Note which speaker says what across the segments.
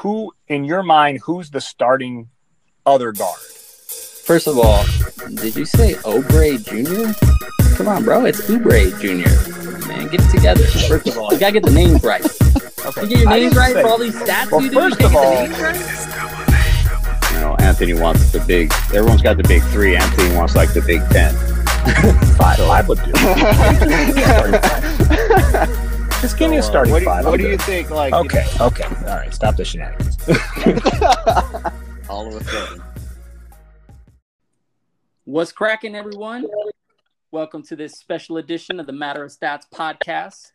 Speaker 1: who in your mind who's the starting other guard?
Speaker 2: First of all, did you say Oubre Jr.? Come on, bro, it's Oubre Jr. Man, get it together. First of all, you gotta get the names right. Okay, you get your names right say, for all these stats well, you do. First you of all, right?
Speaker 3: you know, Anthony wants the big. Everyone's got the big three. Anthony wants like the big ten.
Speaker 1: five, five would do. Just give me a starting
Speaker 3: what
Speaker 1: do, five.
Speaker 3: What do you think? Like,
Speaker 1: okay, you know, okay, all right, stop the shenanigans.
Speaker 3: All of a sudden.
Speaker 2: What's cracking, everyone? Welcome to this special edition of the Matter of Stats podcast.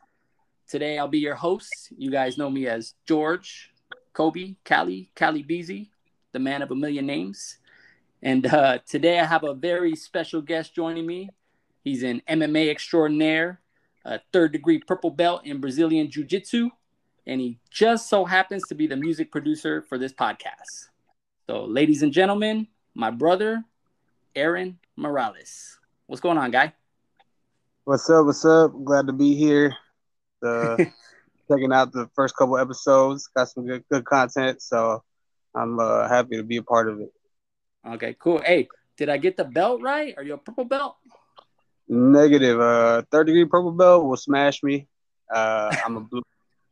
Speaker 2: Today, I'll be your host. You guys know me as George, Kobe, Cali, Cali Beasy, the man of a million names. And uh, today, I have a very special guest joining me. He's an MMA extraordinaire, a third degree purple belt in Brazilian Jiu Jitsu, and he just so happens to be the music producer for this podcast. So, ladies and gentlemen, my brother, Aaron Morales. What's going on, guy?
Speaker 4: What's up? What's up? Glad to be here. Uh, checking out the first couple episodes. Got some good good content, so I'm uh, happy to be a part of it.
Speaker 2: Okay, cool. Hey, did I get the belt right? Are you a purple belt?
Speaker 4: Negative. Uh, third degree purple belt will smash me. Uh, I'm a blue.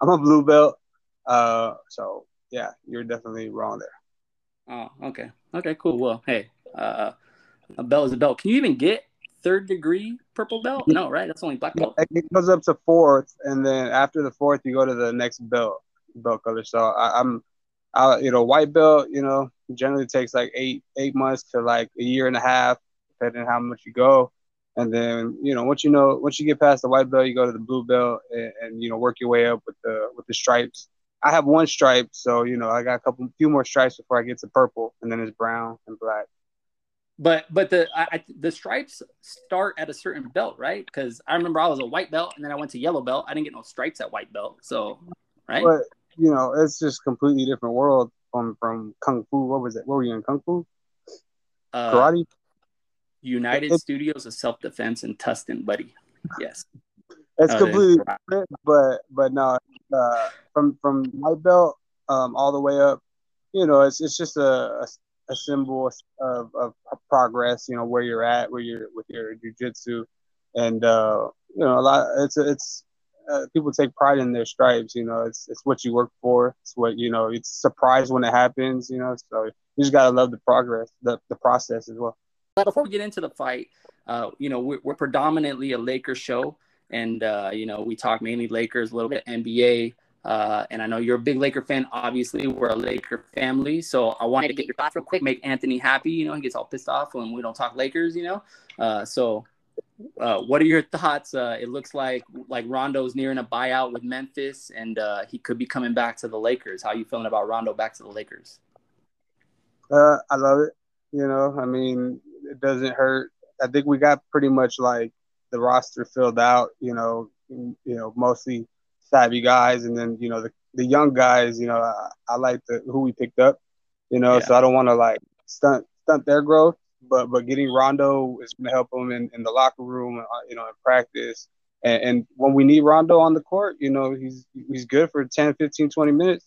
Speaker 4: I'm a blue belt. Uh, so yeah, you're definitely wrong there.
Speaker 2: Oh, okay. Okay, cool. Well, hey, uh, a belt is a belt. Can you even get third degree purple belt? No, right? That's only black belt.
Speaker 4: It goes up to fourth, and then after the fourth, you go to the next belt belt color. So I, I'm, I, you know, white belt. You know, generally takes like eight eight months to like a year and a half, depending on how much you go. And then you know once you know once you get past the white belt, you go to the blue belt and, and you know work your way up with the with the stripes. I have one stripe, so you know I got a couple few more stripes before I get to purple, and then it's brown and black.
Speaker 2: But but the I, the stripes start at a certain belt, right? Because I remember I was a white belt, and then I went to yellow belt. I didn't get no stripes at white belt, so right.
Speaker 4: But you know, it's just completely different world from from kung fu. What was it? What were you in kung fu?
Speaker 2: Uh, Karate. United it, Studios of Self Defense in Tustin, buddy. Yes.
Speaker 4: It's oh, completely different, but but no, uh, from from white belt um, all the way up, you know, it's it's just a, a, a symbol of, of progress. You know where you're at, where you're with your jujitsu, and uh, you know a lot. It's it's uh, people take pride in their stripes. You know, it's it's what you work for. It's what you know. It's surprise when it happens. You know, so you just gotta love the progress, the the process as well.
Speaker 2: But before we get into the fight, uh, you know, we're, we're, predominantly a Lakers show, and uh, you know, we talk mainly Lakers, a little bit NBA. Uh, and I know you're a big Laker fan. Obviously, we're a Laker family, so I wanted to get your thoughts real quick. Make Anthony happy. You know, he gets all pissed off when we don't talk Lakers. You know, uh, so uh, what are your thoughts? Uh, it looks like like Rondo's nearing a buyout with Memphis, and uh, he could be coming back to the Lakers. How are you feeling about Rondo back to the Lakers?
Speaker 4: Uh, I love it. You know, I mean, it doesn't hurt. I think we got pretty much like the roster filled out. You know, you know, mostly savvy guys, and then you know the the young guys. You know, I, I like the who we picked up. You know, yeah. so I don't want to like stunt stunt their growth, but but getting Rondo is going to help them in, in the locker room. Uh, you know, in practice. And, and when we need Rondo on the court, you know, he's he's good for 10, 15, 20 minutes.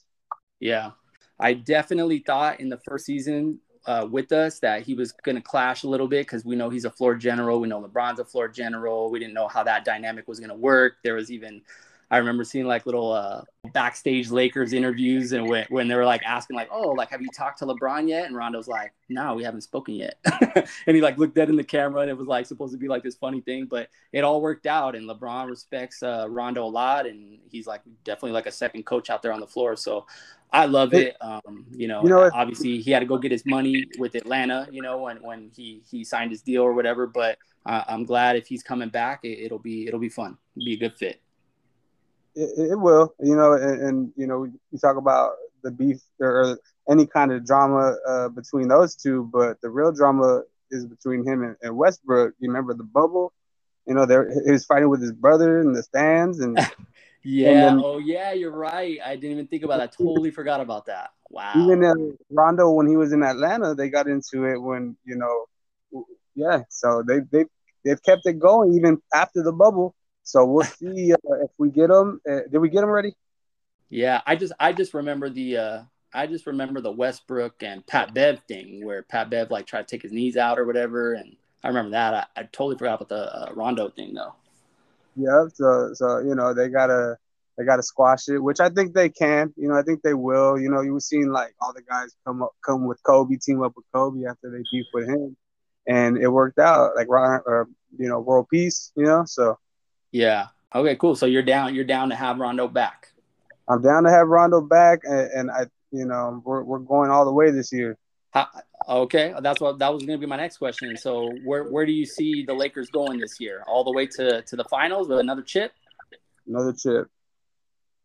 Speaker 2: Yeah. I definitely thought in the first season uh, with us that he was going to clash a little bit because we know he's a floor general. We know LeBron's a floor general. We didn't know how that dynamic was going to work. There was even, I remember seeing like little uh, backstage Lakers interviews and when, when they were like asking like, oh, like have you talked to LeBron yet? And Rondo's like, no, we haven't spoken yet. and he like looked dead in the camera and it was like supposed to be like this funny thing, but it all worked out. And LeBron respects uh, Rondo a lot, and he's like definitely like a second coach out there on the floor. So I love it. Um, you know, you know obviously he had to go get his money with Atlanta, you know, when, when he, he signed his deal or whatever, but uh, I'm glad if he's coming back, it, will be, it'll be fun. It'll be a good fit.
Speaker 4: It, it will, you know, and, and, you know, you talk about the beef or any kind of drama uh, between those two, but the real drama is between him and, and Westbrook. You remember the bubble? You know, there he was fighting with his brother in the stands, and
Speaker 2: Yeah. Then, oh, yeah. You're right. I didn't even think about that. I totally forgot about that. Wow.
Speaker 4: Even uh, Rondo, when he was in Atlanta, they got into it when you know, yeah. So they they they've kept it going even after the bubble. So we'll see uh, if we get them. Uh, did we get them ready?
Speaker 2: Yeah, I just I just remember the. uh I just remember the Westbrook and Pat Bev thing where Pat Bev like tried to take his knees out or whatever, and I remember that. I, I totally forgot about the uh, Rondo thing though.
Speaker 4: Yeah, so so you know they gotta they gotta squash it, which I think they can. You know, I think they will. You know, you were seeing like all the guys come up come with Kobe, team up with Kobe after they beef with him, and it worked out. Like or you know, world peace. You know, so
Speaker 2: yeah. Okay, cool. So you're down. You're down to have Rondo back.
Speaker 4: I'm down to have Rondo back, and, and I, you know, we're we're going all the way this year.
Speaker 2: How, okay, that's what that was going to be my next question. So where where do you see the Lakers going this year? All the way to to the finals with another chip?
Speaker 4: Another chip.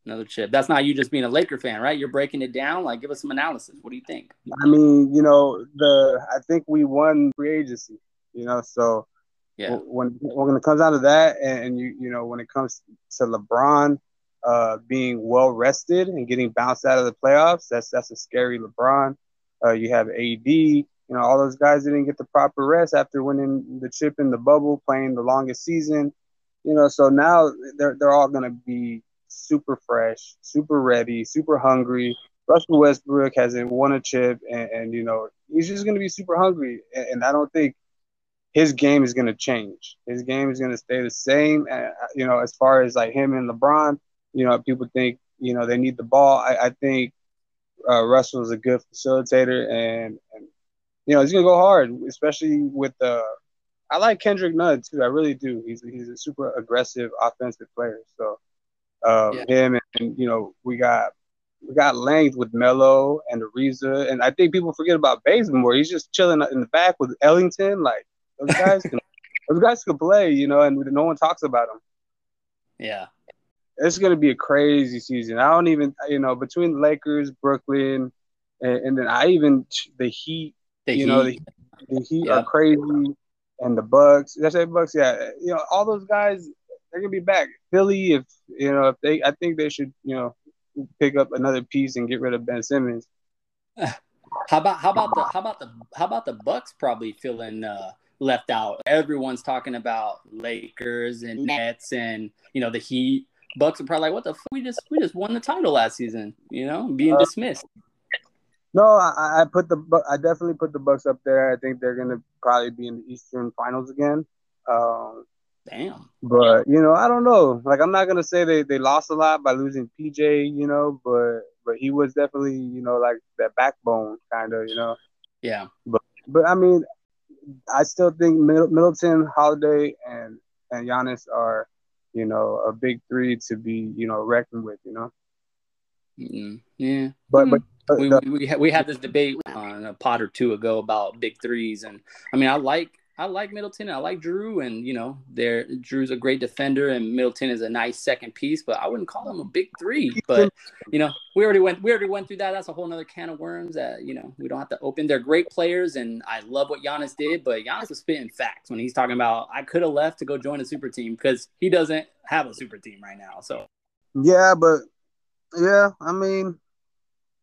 Speaker 2: Another chip. That's not you just being a Laker fan, right? You're breaking it down. Like, give us some analysis. What do you think?
Speaker 4: I mean, you know, the I think we won free agency. You know, so yeah, when when it comes down to that, and, and you you know, when it comes to LeBron uh, being well rested and getting bounced out of the playoffs, that's that's a scary LeBron. Uh, you have AD. You know, all those guys didn't get the proper rest after winning the chip in the bubble, playing the longest season. You know, so now they're they're all gonna be super fresh, super ready, super hungry. Russell Westbrook hasn't won a chip, and, and you know he's just gonna be super hungry. And, and I don't think his game is gonna change. His game is gonna stay the same. And, you know, as far as like him and LeBron, you know, people think you know they need the ball. I, I think uh, Russell is a good facilitator, and, and you know he's gonna go hard, especially with the. Uh, I like Kendrick Nunn too. I really do. He's he's a super aggressive offensive player. So um, yeah. him and, and, you know we got we got length with Melo and Ariza, and I think people forget about Bazemore. He's just chilling in the back with Ellington. Like those guys can those guys can play, you know, and no one talks about them.
Speaker 2: Yeah,
Speaker 4: it's going to be a crazy season. I don't even, you know, between the Lakers, Brooklyn, and, and then I even the Heat. The you heat. know, the, the Heat are crazy, and the Bucks. That's say Bucks. Yeah, you know, all those guys, they're gonna be back. Philly, if you know, if they, I think they should, you know, pick up another piece and get rid of Ben Simmons.
Speaker 2: How about how about the how about the how about the Bucks probably feeling uh, left out? Everyone's talking about Lakers and Nets and you know the Heat Bucks are probably like, "What the? F- we just we just won the title last season," you know, being uh, dismissed.
Speaker 4: No, I, I put the I definitely put the Bucks up there. I think they're gonna probably be in the Eastern Finals again. Um,
Speaker 2: Damn.
Speaker 4: But you know, I don't know. Like, I'm not gonna say they, they lost a lot by losing PJ. You know, but but he was definitely you know like that backbone kind of. You know.
Speaker 2: Yeah.
Speaker 4: But but I mean, I still think Middleton, Holiday, and and Giannis are you know, a big three to be, you know, reckoned with, you know.
Speaker 2: Mm-hmm. Yeah,
Speaker 4: but but
Speaker 2: we, the, we, we, we had this debate on a pot or two ago about big threes, and I mean, I like I like Middleton, I like Jrue, and you know, there Jrue's a great defender, and Middleton is a nice second piece, but I wouldn't call him a big three. But you know, we already went we already went through that. That's a whole other can of worms that you know we don't have to open. They're great players, and I love what Giannis did, but Giannis was spitting facts when he's talking about I could have left to go join a super team because he doesn't have a super team right now. So
Speaker 4: yeah, but yeah, I mean,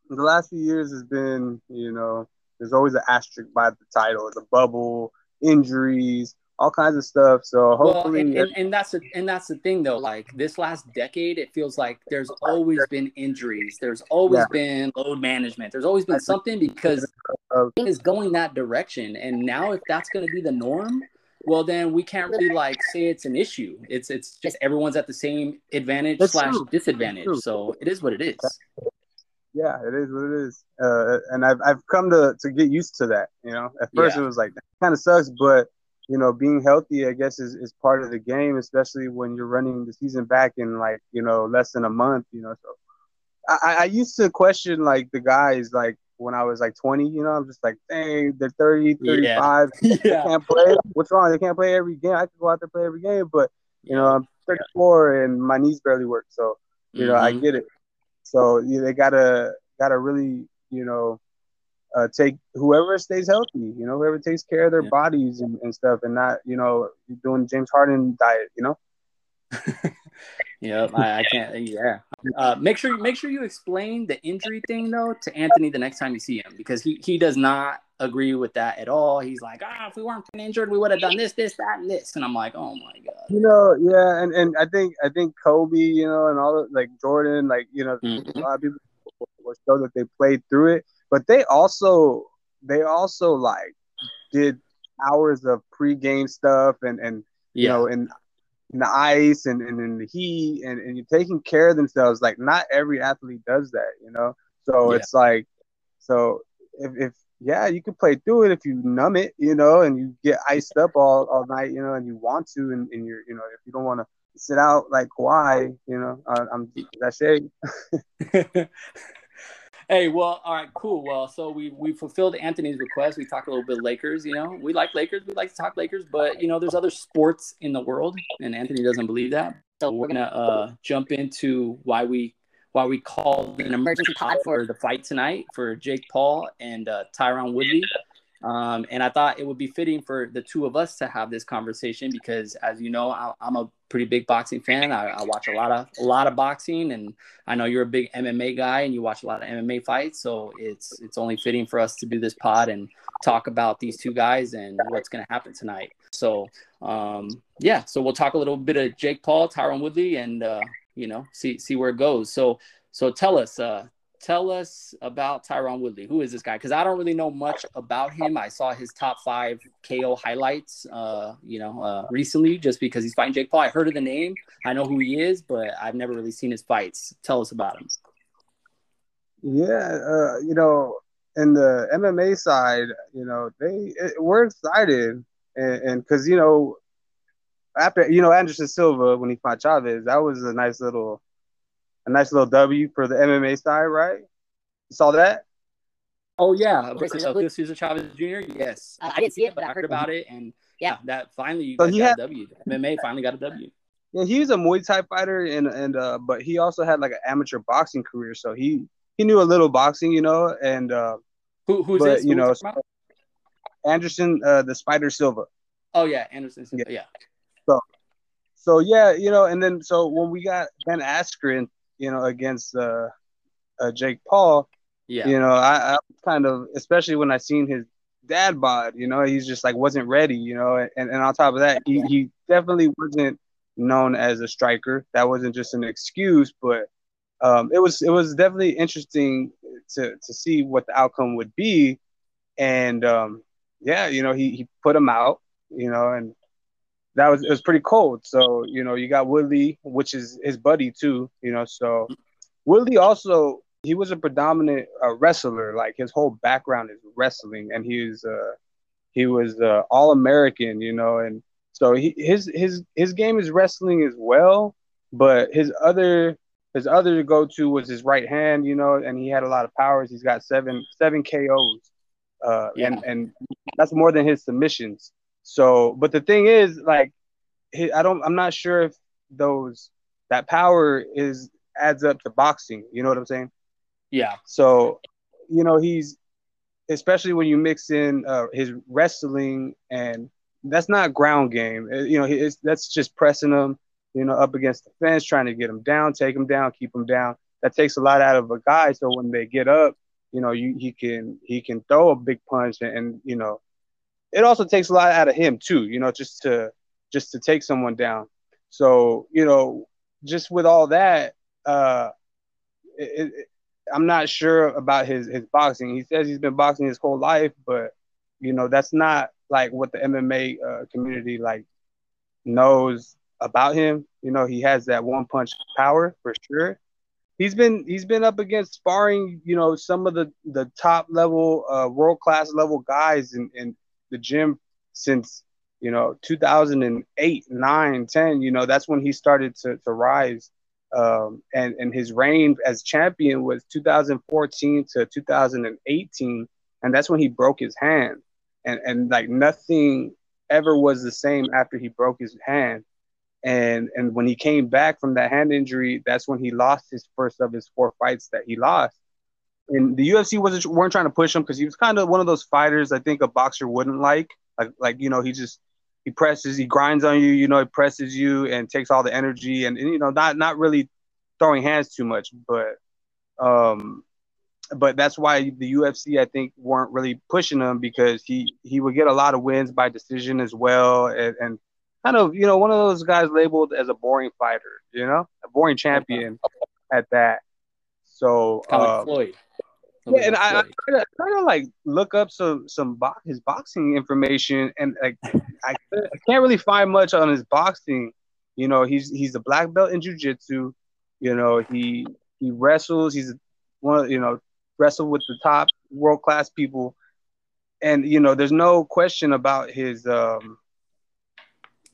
Speaker 4: the last few years has been you know there's always an asterisk by the title, the bubble injuries, all kinds of stuff. So hopefully,
Speaker 2: well, and, and, and, that's the and that's the thing though. Like this last decade, it feels like there's always been injuries. There's always yeah. been load management. There's always been something because it is going that direction. And now, if that's going to be the norm, well, then we can't really like say it's an issue. It's it's just everyone's at the same advantage that's slash true. disadvantage. So it is what it is.
Speaker 4: Yeah, it is what it is. Uh, and I've I've come to to get used to that. You know, at first yeah. it was like kind of sucks, but you know, being healthy, I guess, is, is part of the game, especially when you're running the season back in like, you know, less than a month, you know. So I, I used to question like the guys like when I was like 20, you know, I'm just like, dang, they're 30, 35, yeah. they can't play. What's wrong? They can't play every game. I could go out there play every game, but you know, I'm 34 and my knees barely work. So, you know, mm-hmm. I get it. So they gotta gotta really, you know, uh, take whoever stays healthy, you know, whoever takes care of their yeah. bodies and, and, stuff, and not, you know, doing James Harden diet, you know.
Speaker 2: yeah, I, I, can't. Yeah, uh, make sure make sure you explain the injury thing though to Anthony the next time you see him because he he does not agree with that at all. He's like, ah, if we weren't injured, we would have done this, this, that, and this. And I'm like, oh my god.
Speaker 4: You know, yeah, and, and I think I think Kobe, you know, and all the like Jordan, like you know, mm-hmm. a lot of people or show that they played through it. But they also they also like did hours of pregame stuff and and you
Speaker 2: Yeah.
Speaker 4: know in, in the ice and, and in the heat and, and you're taking care of themselves. Like not every athlete does that, you know. So
Speaker 2: Yeah.
Speaker 4: it's like so if, if yeah, you can play through it if you numb it, you know, and you get iced up all, all night, you know, and you want to, and, and you're, you know, if you don't want to sit out like Kawhi, you know, uh, I'm that's it.
Speaker 2: hey, well, all right, cool. Well, so we we fulfilled Anthony's request. We talked a little bit Lakers. You know, we like Lakers. We like to talk Lakers, but you know, there's other sports in the world, and Anthony doesn't believe that. So we're gonna uh, jump into why we why we called an emergency pod for the fight tonight for Jake Paul and uh, Tyron Woodley. Um, and I thought it would be fitting for the two of us to have this conversation because, as you know, I, I'm a pretty big boxing fan. I, I watch a lot of a lot of boxing, and I know you're a big MMA guy and you watch a lot of MMA fights. So it's it's only fitting for us to do this pod and talk about these two guys and what's going to happen tonight. So um, yeah, so we'll talk a little bit of Jake Paul, Tyron Woodley, and uh, you know see see where it goes. So so tell us. Uh, tell us about Tyron Woodley. Who is this guy? Because I don't really know much about him. I saw his top five KO highlights, uh, you know, uh, recently, just because he's fighting Jake Paul. I heard of the name, I know who he is, but I've never really seen his fights. Tell us about him.
Speaker 4: Yeah, uh, you know, in the MMA side, you know, they it, we're excited, and because you know, after you know Anderson Silva when he fought Chavez, that was a nice little, a nice little W for the MMA side, right? You saw that?
Speaker 2: Oh yeah, Julio Cesar Chavez Jr. Yes,
Speaker 5: Uh, I didn't see it, but
Speaker 2: I heard about it, and
Speaker 5: Yeah.
Speaker 2: that finally you
Speaker 4: So
Speaker 2: guys
Speaker 4: he
Speaker 2: got
Speaker 4: had-
Speaker 2: a W. MMA finally got a W.
Speaker 4: Yeah, he was a Muay Thai fighter, and and uh, but he also had like an amateur boxing career, so he he knew a little boxing, you know, and uh,
Speaker 2: Who who's
Speaker 4: But,
Speaker 2: this?
Speaker 4: you
Speaker 2: Who
Speaker 4: know,
Speaker 2: talking?
Speaker 4: Anderson, uh, the Spider Silva.
Speaker 2: Oh yeah, Anderson. Silva, Yeah.
Speaker 4: So yeah, you know, and then so when we got Ben Askren, you know, against uh, uh Jake Paul,
Speaker 2: Yeah.
Speaker 4: you know, I, I kind of, especially when I seen his dad bod, you know, he's just like wasn't ready, you know, and, and on top of that, he, he definitely wasn't known as a striker. That wasn't just an excuse, but um, it was it was definitely interesting to to see what the outcome would be, and um, yeah, you know, he he put him out, you know, and that was it was pretty cold. So you know, you got Woodley, which is his buddy too, you know, so Woodley also he was a predominant uh, wrestler. Like his whole background is wrestling, and he was uh, he was uh, all American, you know, and so he, his his his game is wrestling as well. But his other his other go to was his right hand, you know, and he had a lot of powers. He's got seven seven KOs, uh,
Speaker 2: Yeah.
Speaker 4: and and that's more than his submissions. So, but the thing is, like, I don't, I'm not sure if those that power is adds up to boxing. You know what I'm saying?
Speaker 2: Yeah.
Speaker 4: So, you know, he's especially when you mix in uh, his wrestling and that's not ground game. Uh, You know, he- it's, that's just pressing him, you know, up against the fence, trying to get him down, take him down, keep him down. That takes a lot out of a guy. So when they get up, you know, you, he can he can throw a big punch, and, and you know, it also takes a lot out of him too. You know, just to just to take someone down. So you know, just with all that, uh, it, it, I'm not sure about his his boxing. He says he's been boxing his whole life, but you know that's not like what the MMA uh, community like knows about him. You know, he has that one punch power for sure. He's been he's been up against sparring, you know, some of the the top level, uh, world class level guys and in the gym since you know 2008, 9, 10. You know, that's when he started to to rise um, and and his reign as champion was 2014 to 2018, and that's when he broke his hand, and and like nothing ever was the same after he broke his hand, and and when he came back from that hand injury, that's when he lost his first of his four fights that he lost. And the UFC wasn't weren't trying to push him because he was kind of one of those fighters I think a boxer wouldn't like, like like you know he just he presses, he grinds on you, you know, he presses you and takes all the energy and, and you know, not not really throwing hands too much, but um but that's why the UFC I think weren't really pushing him because he he would get a lot of wins by decision as well and, and kind of, you know, one of those guys labeled as a boring fighter, you know, a boring champion at that. So uh,
Speaker 2: Floyd.
Speaker 4: Yeah, and I, I try to, try to like look up some some bo- his boxing information, and like I, I can't really find much on his boxing. You know, he's he's a black belt in jujitsu. You know, he he wrestles. He's one of you know wrestled with the top world class people, and you know, there's no question about his um,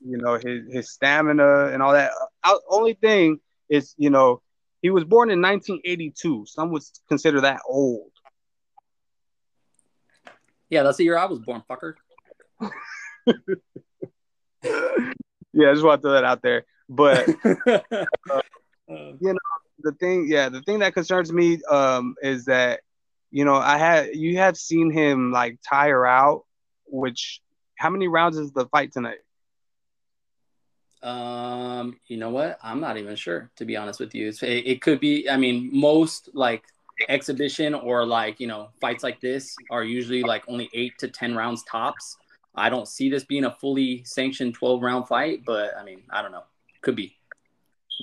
Speaker 4: you know, his his stamina and all that. Uh, only thing is, you know, he was born in 1982. Some would consider that old.
Speaker 2: Yeah, that's the year I was born, fucker.
Speaker 4: yeah, I just want to throw that out there. But
Speaker 2: Uh, you know,
Speaker 4: the thing, yeah, the thing that concerns me um, is that you know I had you have seen him like tire out. Which how many rounds is the fight tonight?
Speaker 2: Um, you know what? I'm not even sure to be honest with you. It, it could be. I mean, most like exhibition or like you know fights like this are usually like only eight to ten rounds tops. I don't see this being a fully sanctioned 12 round fight, but I mean, I don't know. Could be.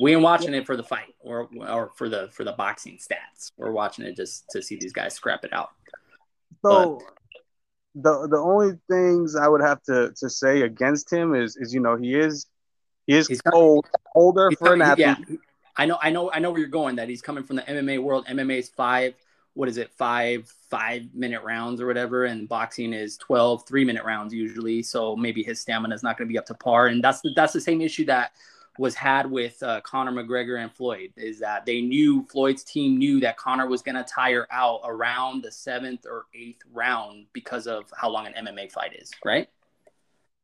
Speaker 2: We ain't watching it for the fight or or for the for the boxing stats. We're watching it just to see these guys scrap it out.
Speaker 4: So the the only things I would have to to say against him is is you know he is
Speaker 2: He's coming-
Speaker 4: old older
Speaker 2: He's
Speaker 4: for an athlete.
Speaker 2: yeah, I know, I know, I know where you're going. That he's coming from the MMA world. MMA is five. What is it? Five five minute rounds or whatever, and boxing is 12 three minute rounds usually. So maybe his stamina is not going to be up to par, and that's the, that's the same issue that was had with uh, Conor McGregor and Floyd. Is that they knew Floyd's team knew that Conor was going to tire out around the seventh or eighth round because of how long an MMA fight is, right?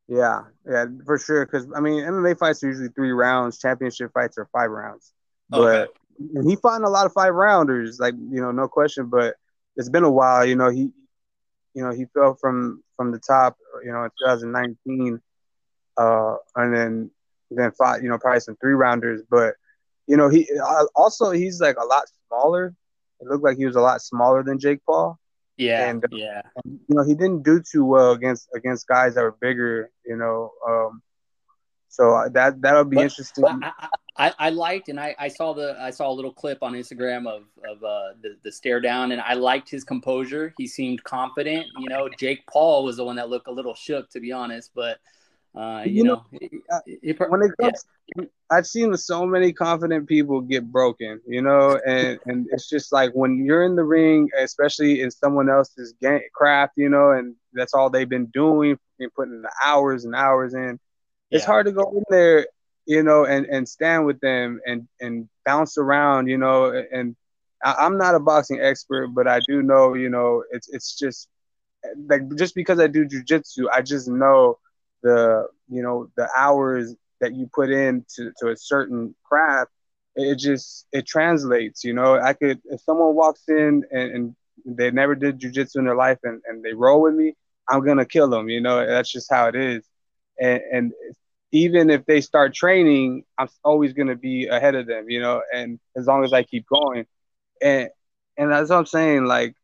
Speaker 4: Yeah, yeah, for sure. Because I mean, MMA fights are usually three rounds. Championship fights are five rounds. But
Speaker 2: Okay.
Speaker 4: he fought in a lot of five rounders, like you know, no question. But it's been a while. You know, he, you know, he fell from from the top. You know, in 2019, uh, and then then fought. You know, probably some three rounders. But you know, he uh, also he's like a lot smaller. It looked like he was a lot smaller than Jake Paul.
Speaker 2: Yeah,
Speaker 4: And-
Speaker 2: yeah.
Speaker 4: And, you know, he didn't do too well against against guys that were bigger. You know, um, so uh, that that'll be
Speaker 2: But-
Speaker 4: interesting.
Speaker 2: I, I, I I liked and I, I saw the I saw a little clip on Instagram of of uh, the the stare down and I liked his composure. He seemed confident. You know, Jake Paul was the one that looked a little shook, to be honest. But uh, you,
Speaker 4: You
Speaker 2: know,
Speaker 4: know,
Speaker 2: it- it- it-
Speaker 4: when it comes, I've seen so many confident people get broken, you know, and and it's just like when you're in the ring, especially in someone else's game craft, you know, and that's all they've been doing and putting the hours and hours in. It's
Speaker 2: Yeah.
Speaker 4: hard to go in there, you know, and and stand with them and and bounce around, you know, and I, I'm not a boxing expert, but I do know, you know, it's it's just like just because I do jujitsu, I just know the you know the hours that you put in to, to a certain craft it just it translates you know. I could if someone walks in and, and they never did jujitsu in their life and, and they roll with me i'm gonna kill them you know. That's just how it is. And, and even if they start training i'm always gonna be ahead of them you know and as long as i keep going. And and that's what i'm saying like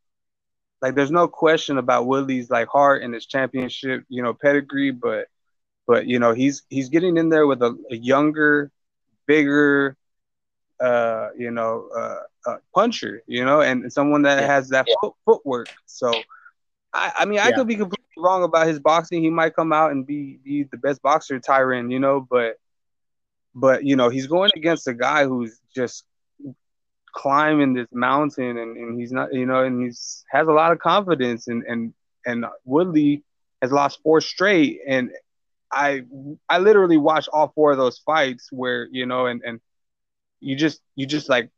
Speaker 4: like there's no question about Woodley's like heart and his championship, you know, pedigree, but but you know, he's he's getting in there with a, a younger, bigger uh, you know, uh, uh puncher, you know, and someone that
Speaker 2: Yeah.
Speaker 4: has that foot, footwork. So I, I mean I
Speaker 2: Yeah.
Speaker 4: could be completely wrong about his boxing. He might come out and be be the best boxer Tyron, you know, but but you know, he's going against a guy who's just climbing this mountain and, and he's not you know and he's has a lot of confidence and and and Woodley has lost four straight. And I I literally watched all four of those fights where you know and and you just you just like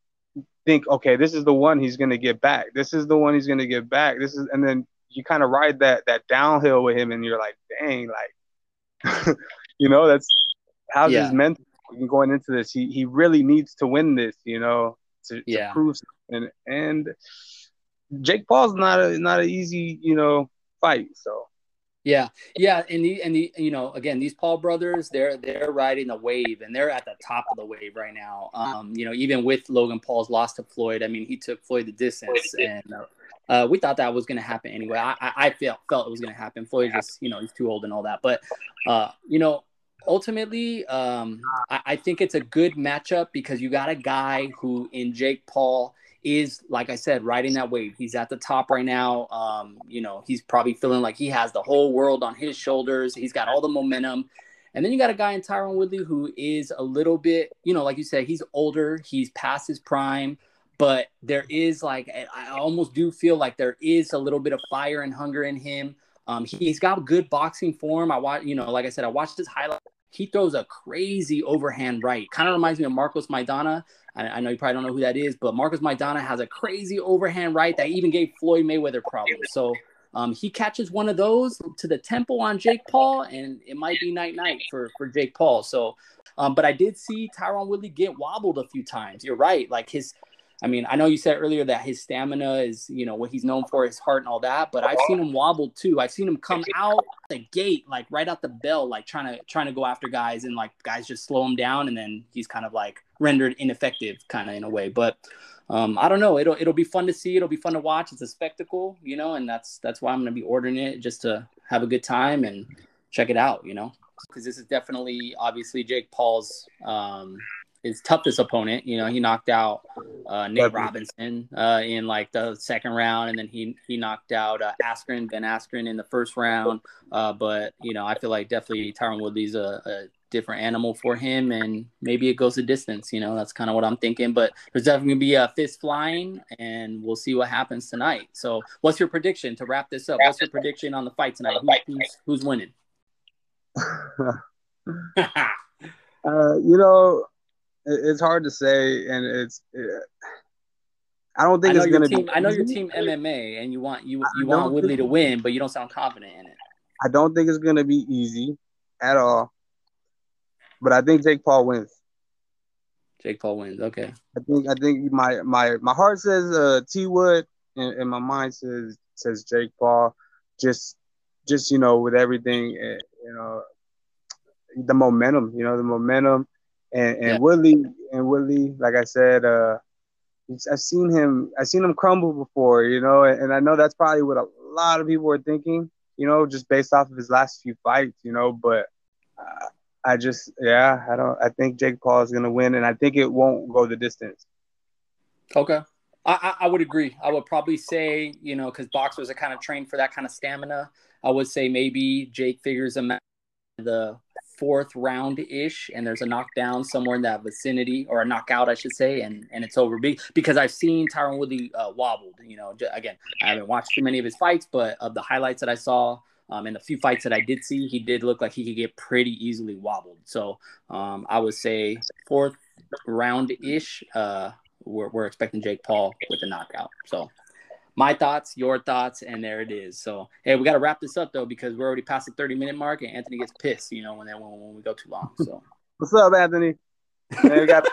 Speaker 4: think okay this is the one he's gonna get back. This is the one he's gonna get back. This is and then you kind of ride that that downhill with him and you're like dang like you know that's how's
Speaker 2: Yeah.
Speaker 4: his mental going into this? He he really needs to win this you know to,
Speaker 2: Yeah.
Speaker 4: to prove something and Jake Paul's not a not an easy you know fight so
Speaker 2: Yeah, yeah, and the and the you know again these Paul brothers they're they're riding the wave and they're at the top of the wave right now. Um, you know even with Logan Paul's loss to Floyd, I mean he took Floyd the distance and uh, uh, we thought that was going to happen anyway. I I, I felt felt it was going to happen. Floyd just you know he's too old and all that, but uh, you know ultimately um, I, I think it's a good matchup because you got a guy who in Jake Paul is, like I said, riding that wave. He's at the top right now. Um, you know, he's probably feeling like he has the whole world on his shoulders. He's got all the momentum. And then you got a guy in Tyron Woodley who is a little bit, you know, like you said, he's older, he's past his prime, but there is like, I almost do feel like there is a little bit of fire and hunger in him. Um, he's got good boxing form. I watch, you know, like I said, I watched his highlight. He throws a crazy overhand right. Kind of reminds me of Marcos Maidana. I, I, know you probably don't know who that is, but Marcos Maidana has a crazy overhand right that even gave Floyd Mayweather problems. So um, he catches one of those to the temple on Jake Paul, and it might be night night for for Jake Paul. So, um, but I did see Tyron Woodley get wobbled a few times. You're right, like his. I mean, I know you said earlier that his stamina is, you know, what he's known for, his heart and all that. But I've seen him wobble too. I've seen him come out the gate, like right out the bell, like trying to trying to go after guys, and like guys just slow him down, and then he's kind of like rendered ineffective, kind of in a way. But um, I don't know. It'll it'll be fun to see. It'll be fun to watch. It's a spectacle, you know, and that's that's why I'm gonna be ordering it just to have a good time and check it out, you know, because this is definitely obviously Jake Paul's um, his toughest opponent. You know, he knocked out uh, Nate Robinson uh, in like the second round, and then he he knocked out uh, Askren, Ben Askren in the first round. Uh, but you know, I feel like definitely Tyron Woodley's a, a different animal for him and maybe it goes a distance you know that's kind of what i'm thinking but there's definitely going to be a fist flying and we'll see what happens tonight so what's your prediction to wrap this up what's your prediction on the fight tonight Who, who's, who's winning
Speaker 4: uh, you know it's hard to say and it's it, I don't think it's gonna
Speaker 2: team,
Speaker 4: be.
Speaker 2: I know your team MMA, and you want you you want Woodley to win, but you don't sound confident in it.
Speaker 4: I don't think it's gonna be easy at all but I think Jake Paul wins.
Speaker 2: Jake Paul wins. Okay.
Speaker 4: I think I think my my my heart says uh, T Wood and, and, my mind says says Jake Paul. Just just you know with everything eh, you know the momentum you know the momentum and and yeah. Woodley and Woodley like I said uh I've seen him I've seen him crumble before you know and, and I know that's probably what a lot of people are thinking you know just based off of his last few fights you know but. Uh, I just, yeah, I don't. I think Jake Paul is gonna win, and I think it won't go the distance.
Speaker 2: Okay, I, I would agree. I would probably say, you know, because boxers are kind of trained for that kind of stamina. I would say maybe Jake figures him out the fourth round ish, and there's a knockdown somewhere in that vicinity, or a knockout, I should say, and and it's over. Because I've seen Tyron Woodley uh, wobbled. You know, again, I haven't watched too many of his fights, but of the highlights that I saw, um, in the few fights that I did see, he did look like he could get pretty easily wobbled. So um, I would say fourth round ish. Uh, we're, we're expecting Jake Paul with a knockout. So my thoughts, your thoughts, and there it is. So hey, we got to wrap this up though because we're already past the thirty minute mark, and Anthony gets pissed, you know, when when, when we go too long. So
Speaker 4: what's up, Anthony? Man, we got.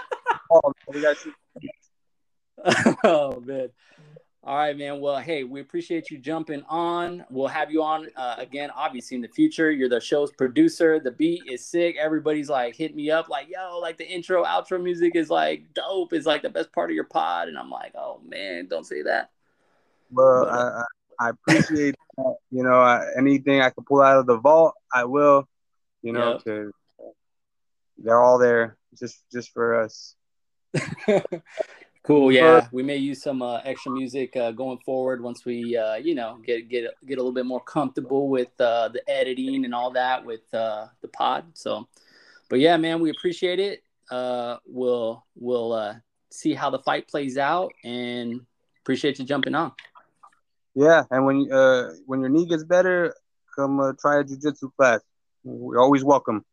Speaker 4: we got.
Speaker 2: oh man. All right, man. Well, hey, we appreciate you jumping on. We'll have you on uh, again, obviously, in the future. You're the show's producer. The beat is sick. Everybody's like, hit me up, like, yo, like the intro, outro music is like dope. It's like the best part of your pod. And I'm like, oh, man, don't say that.
Speaker 4: Well, but, I, I, appreciate that. You know, anything I can pull out of the vault, I will, you know, yep. they're all there just just for us.
Speaker 2: Cool. Yeah, we may use some uh, extra music uh, going forward once we, uh, you know, get get get a little bit more comfortable with uh, the editing and all that with uh, the pod. So, but yeah, man, we appreciate it. Uh, we'll we'll see how the fight plays out, and appreciate you jumping on.
Speaker 4: Yeah, and when uh when your knee gets better, come uh, try a jujitsu class. We're always welcome.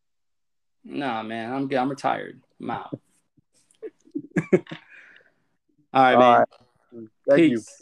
Speaker 2: Nah, man, I'm. I'm retired. I'm out. All right, All man. Right. Thank Peace. you.